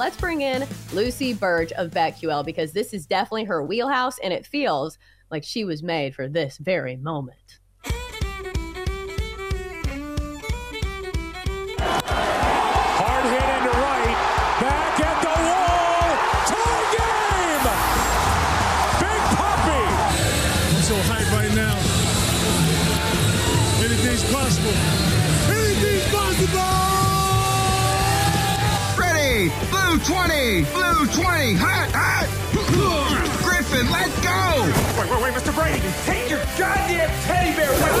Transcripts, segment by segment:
let's bring in Lucy Burdge of BetQL because this is definitely her wheelhouse and it feels like she was made for this very moment. 20! Blue 20! Hot, hot! Griffin, let's go! Wait, wait, wait, Mr. Brady! Take your goddamn teddy bear with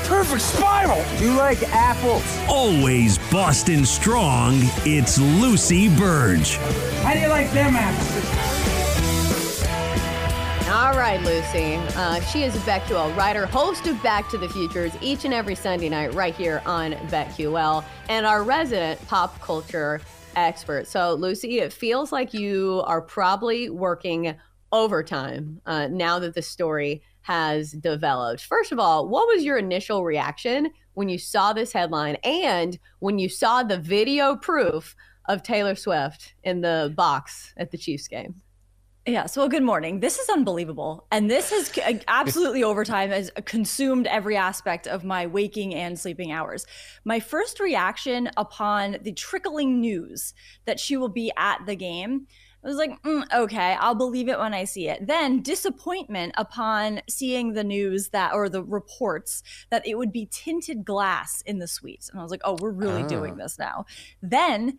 you! Perfect spiral! Do you like apples? Always Boston strong, it's Lucy Burdge. How do you like them apples? All right, Lucy. Uh, she is a BetQL writer, host of Back to the Futures each and every Sunday night right here on BetQL, and our resident pop culture expert. So, Lucy, it feels like you are probably working overtime uh, now that the story has developed. First of all, what was your initial reaction when you saw this headline and when you saw the video proof of Taylor Swift in the box at the Chiefs game? Yeah. So, good morning. This is unbelievable. And this has uh, absolutely over time has consumed every aspect of my waking and sleeping hours. My first reaction upon the trickling news that she will be at the game I was like, mm, okay, I'll believe it when I see it. Then disappointment upon seeing the news that, or the reports that it would be tinted glass in the suites. And I was like, oh, we're really doing ah. this now. Then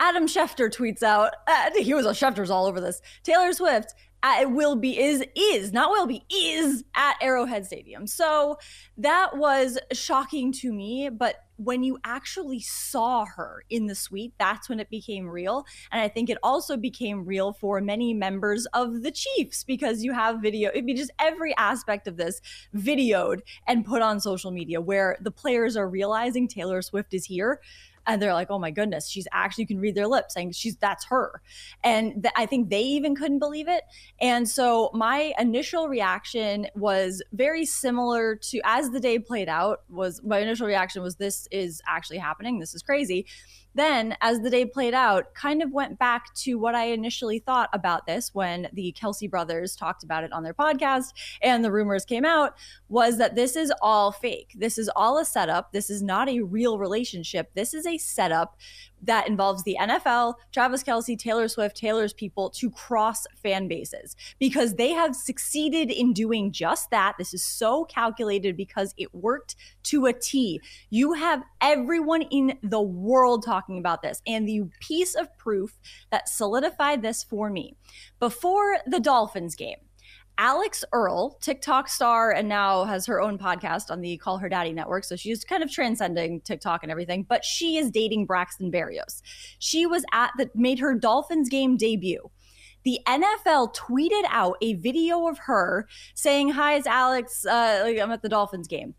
Adam Schefter tweets out, uh, he was a Schefter's all over this. Taylor Swift uh, will be is is not will be is at Arrowhead Stadium. So that was shocking to me, but when you actually saw her in the suite, that's when it became real. And I think it also became real for many members of the Chiefs because you have video, I mean, just every aspect of this videoed and put on social media where the players are realizing Taylor Swift is here and they're like, oh my goodness, she's actually you can read their lips saying she's that's her, and th- I think they even couldn't believe it. And so my initial reaction was very similar to as the day played out. Was my initial reaction was this is actually happening. This is crazy then as the day played out kind of went back to what i initially thought about this when the Kelce brothers talked about it on their podcast and the rumors came out was that this is all fake. This is all a setup. This is not a real relationship. This is a setup that involves the NFL, Travis Kelce, Taylor Swift, Taylor's people to cross fan bases because they have succeeded in doing just that. This is so calculated because it worked to a T. You have everyone in the world talking about this. And the piece of proof that solidified this for me before the Dolphins game, Alix Earle, TikTok star, and now has her own podcast on the Call Her Daddy network. So she's kind of transcending TikTok and everything, but she is dating Braxton Berrios. She was at that made her Dolphins game debut. The NFL tweeted out a video of her saying, Hi, it's Alix. Uh, I'm at the Dolphins game.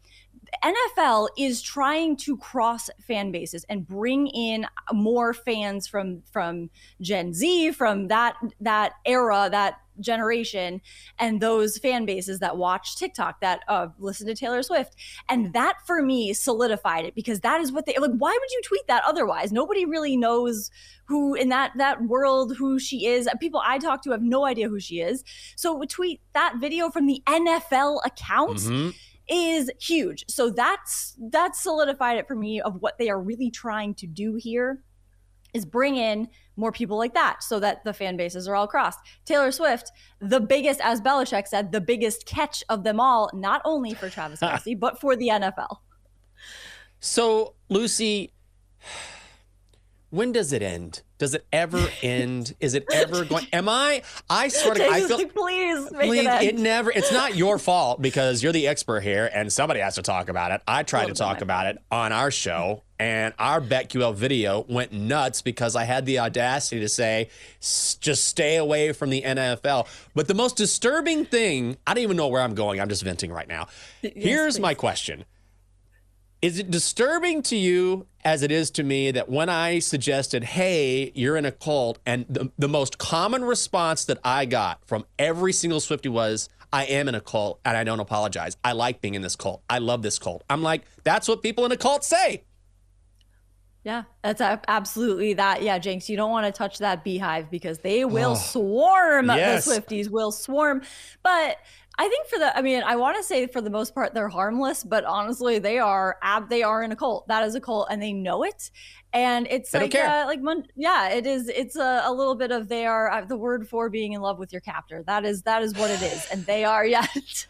NFL is trying to cross fan bases and bring in more fans from from Gen Z, from that that era, that generation, and those fan bases that watch TikTok, that uh, listen to Taylor Swift, and that for me solidified it because that is what they like. Why would you tweet that otherwise? Nobody really knows who in that that world who she is. People I talk to have no idea who she is. So tweet that video from the NFL account. Mm-hmm is huge. So that's that's solidified it for me of what they are really trying to do here is bring in more people like that so that the fan bases are all crossed. Taylor Swift, the biggest, as Belichick said, the biggest catch of them all, not only for Travis Kelce, but for the NFL. So, Lucy, when does it end? Does it ever end? Is it ever going? Am I? I sort of. I feel. Please, please. It, it, never. It's not your fault because you're the expert here, and somebody has to talk about it. I tried to talk about it on our show, and our BetQL video went nuts because I had the audacity to say, just stay away from the NFL. But the most disturbing thing, I don't even know where I'm going. I'm just venting right now. Yes, Here's please. my question. Is it disturbing to you as it is to me that when I suggested, hey, you're in a cult, and the, the most common response that I got from every single Swiftie was, I am in a cult and I don't apologize. I like being in this cult. I love this cult. I'm like, that's what people in a cult say. Yeah, that's absolutely that. Yeah, Jenks, you don't want to touch that beehive because they will oh, swarm. Yes. The Swifties will swarm. But I think for the, I mean, I want to say for the most part they're harmless, but honestly, they are ab, they are in a cult. That is a cult, and they know it. And it's they like, uh, like, yeah, it is. It's a, a little bit of they are uh, the word for being in love with your captor. That is that is what it is, and they are. Yeah, it's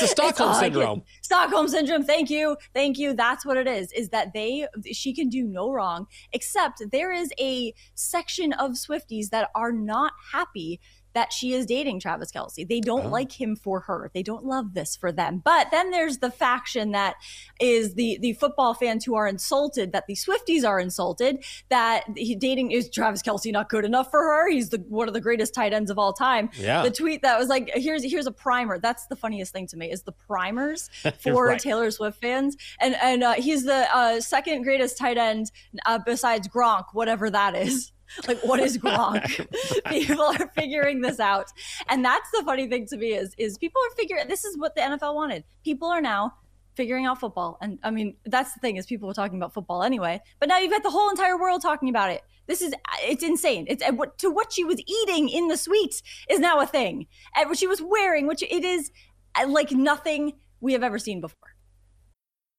the Stockholm it's, syndrome. Stockholm syndrome. Thank you, thank you. That's what it is. Is that they she can do no wrong, except there is a section of Swifties that are not happy that she is dating Travis Kelce. They don't oh. like him for her. They don't love this for them. But then there's the faction that is the the football fans who are insulted that the Swifties are insulted that he dating is Travis Kelce not good enough for her. He's the one of the greatest tight ends of all time. Yeah. The tweet that was like, here's here's a primer. That's the funniest thing to me is the primers for right. Taylor Swift fans. And and uh, he's the uh, second greatest tight end uh, besides Gronk, whatever that is. Like what is Gronk? people are figuring this out, and that's the funny thing to me is is people are figuring this is what the NFL wanted. People are now figuring out football, and I mean that's the thing is people were talking about football anyway, but now you've got the whole entire world talking about it. This is it's insane. It's to what she was eating in the suites is now a thing, and what she was wearing, which it is uh, like nothing we have ever seen before.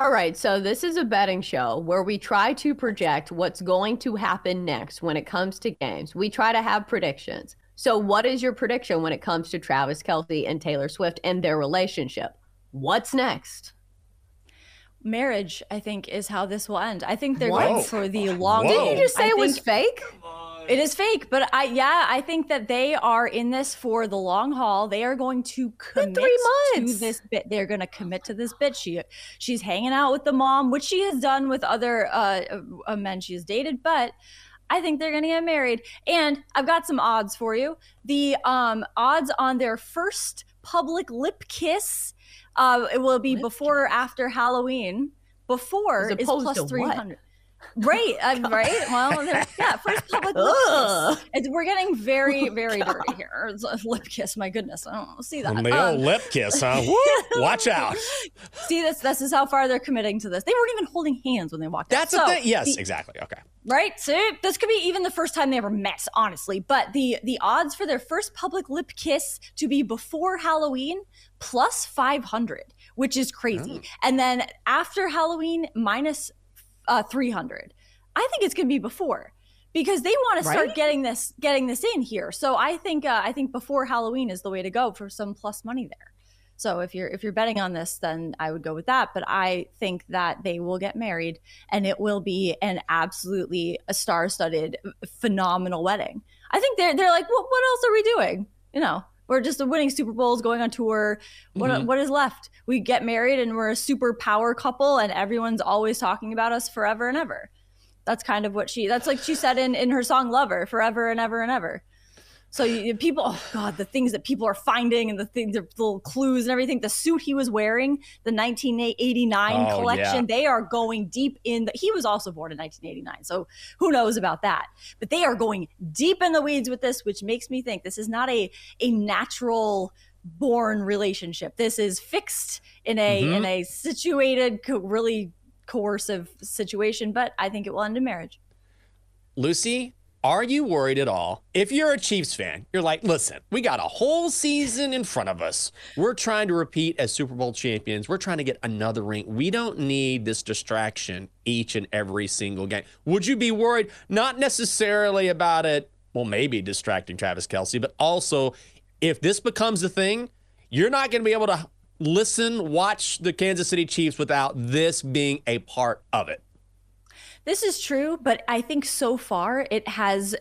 All right, so this is a betting show where we try to project what's going to happen next when it comes to games. We try to have predictions. So, what is your prediction when it comes to Travis Kelce and Taylor Swift and their relationship? What's next? Marriage, I think, is how this will end. I think they're Whoa. going for the long. Didn't you just say I it think, was fake? It is fake, but I yeah, I think that they are in this for the long haul. They are going to commit to this bit. They're going to commit to this bit. She she's hanging out with the mom, which she has done with other uh, uh, men she has dated, but I think they're going to get married. And I've got some odds for you. The um, odds on their first public lip kiss uh, it will be lip before kiss. or after Halloween. Before is plus 300 right uh, right? well yeah first public lip kiss. It's, we're getting very very oh, dirty here. It's lip kiss my goodness. I don't see that. The um, old lip kiss huh? Watch out. See this this is how far they're committing to this. They weren't even holding hands when they walked that's out. the so, thing yes the, exactly. Okay. Right? So this could be even the first time they ever met honestly. But the the odds for their first public lip kiss to be before halloween plus 500 which is crazy. Oh. and then after halloween minus uh, 300. I think it's going to be before because they want to start right? getting this getting this in here. So I think uh, I think before Halloween is the way to go for some plus money there. So if you're if you're betting on this, then I would go with that. But I think that they will get married, and it will be an absolutely a star-studded, phenomenal wedding. I think they're they're like, what what else are we doing? You know, we're just winning Super Bowls, going on tour. What Mhm. what is left? We get married, and we're a super power couple, and everyone's always talking about us forever and ever. That's kind of what she. That's like she said in in her song "Lover," forever and ever and ever. So you, people, oh god, the things that people are finding and the things, the little clues and everything. The suit he was wearing, the 1989 Oh, collection, yeah. they are going deep in. The, he was also born in 1989, so who knows about that? But they are going deep in the weeds with this, which makes me think this is not a a natural born relationship. This is fixed in a Mhm. in a situated, co- really coercive situation. But I think it will end in marriage. Lucy, are you worried at all? If you're a Chiefs fan, you're like, listen, we got a whole season in front of us. We're trying to repeat as Super Bowl champions. We're trying to get another ring. We don't need this distraction each and every single game. Would you be worried? Not necessarily about it, well, maybe distracting Travis Kelce, but also if this becomes a thing, you're not going to be able to listen, watch the Kansas City Chiefs without this being a part of it. This is true, but I think so far it has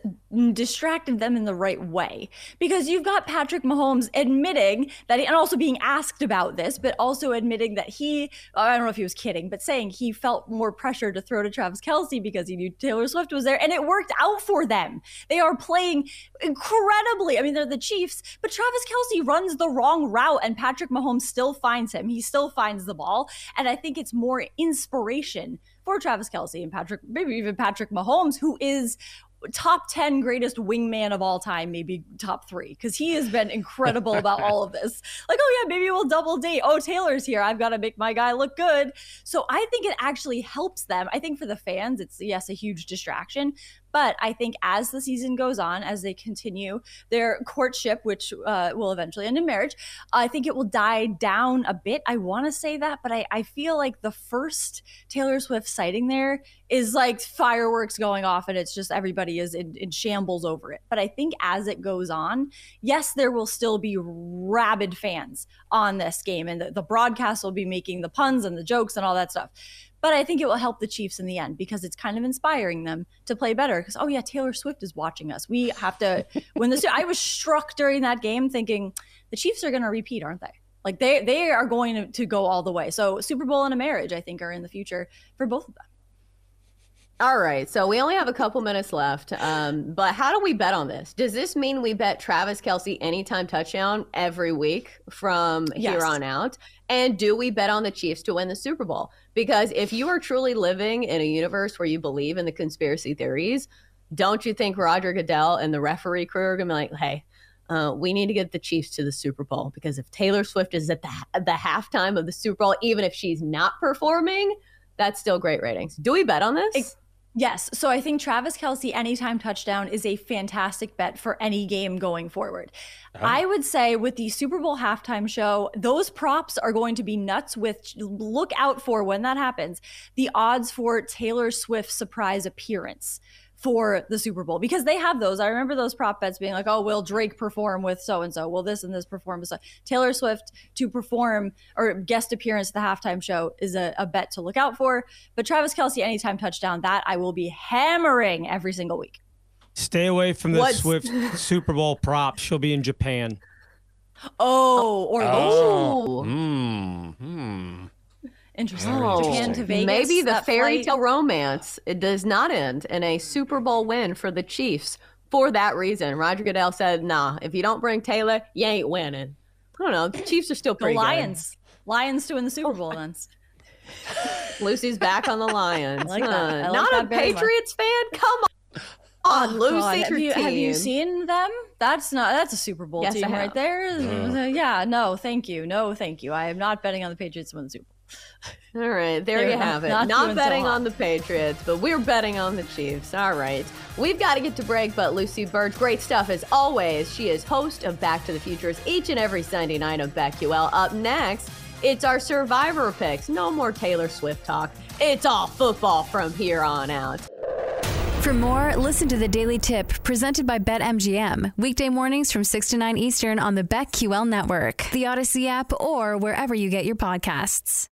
distracted them in the right way because you've got Patrick Mahomes admitting that, he, and also being asked about this, but also admitting that he, oh, I don't know if he was kidding, but saying he felt more pressure to throw to Travis Kelce because he knew Taylor Swift was there, and it worked out for them. They are playing incredibly. I mean, they're the Chiefs, but Travis Kelce runs the wrong route, and Patrick Mahomes still finds him. He still finds the ball, and I think it's more inspiration for Travis Kelce and Patrick, maybe even Patrick Mahomes, who is top 10 greatest wingman of all time, maybe top three, because he has been incredible about all of this. Like, oh, yeah, maybe we'll double date. Oh, Taylor's here. I've got to make my guy look good. So I think it actually helps them. I think for the fans, it's, yes, a huge distraction. But I think as the season goes on, as they continue their courtship, which uh, will eventually end in marriage, I think it will die down a bit. I want to say that, but I, I feel like the first Taylor Swift sighting there is like fireworks going off and it's just everybody is in, in shambles over it. But I think as it goes on, yes, there will still be rabid fans on this game and the, the broadcast will be making the puns and the jokes and all that stuff. But I think it will help the Chiefs in the end because it's kind of inspiring them to play better. Because oh yeah, Taylor Swift is watching us. We have to win this. I was struck during that game thinking the Chiefs are going to repeat, aren't they? Like they they are going to, to go all the way. So Super Bowl and a marriage, I think, are in the future for both of them. All right, so we only have a couple minutes left. Um, but how do we bet on this? Does this mean we bet Travis Kelce anytime touchdown every week from Yes. here on out? And do we bet on the Chiefs to win the Super Bowl? Because if you are truly living in a universe where you believe in the conspiracy theories, don't you think Roger Goodell and the referee crew are gonna be like, hey, uh, we need to get the Chiefs to the Super Bowl because if Taylor Swift is at the the halftime of the Super Bowl, even if she's not performing, that's still great ratings. Do we bet on this? Yes. So I think Travis Kelce anytime touchdown is a fantastic bet for any game going forward. Uh-huh. I would say with the Super Bowl halftime show, those props are going to be nuts with look out for when that happens. The odds for Taylor Swift's surprise appearance for the Super Bowl because they have those. I remember those prop bets being like, "Oh, will Drake perform with so and so? Will this and this perform with so?" Taylor Swift to perform or guest appearance at the halftime show is a, a bet to look out for. But Travis Kelce anytime touchdown, that I will be hammering every single week. Stay away from the What's- Swift Super Bowl prop. She'll be in Japan. Oh, or Oh. Hmm. Hmm. Interesting. Oh, Japan to Vegas. maybe the fairy flight. tale romance it does not end in a Super Bowl win for the Chiefs. For that reason, Roger Goodell said, "Nah, if you don't bring Taylor, you ain't winning." I don't know. The Chiefs are still The pretty good. Lions. Lions to win the Super Bowl then. Lucy's back on the Lions. I like that. I Huh. like not that a very much. Patriots fan. Come on, on Lucy. Oh, God, have, you, have you seen them? That's not that's a Super Bowl Yes, team right there. Yeah. Uh, Yeah, no, thank you. No, thank you. I am not betting on the Patriots to win the Super Bowl. All right, there They're you not- have it. not Not, doing so betting on the Patriots, but we're betting on the Chiefs. All right. We've got to get to break, but Lucy Bird, great stuff as always. She is host of Back to the Futures each and every Sunday night of BetQL. Up next, it's our Survivor picks. No more Taylor Swift talk. It's all football from here on out. For more, listen to the Daily Tip presented by BetMGM. Weekday mornings from 6 to 9 Eastern on the BetQL network, the Odyssey app, or wherever you get your podcasts.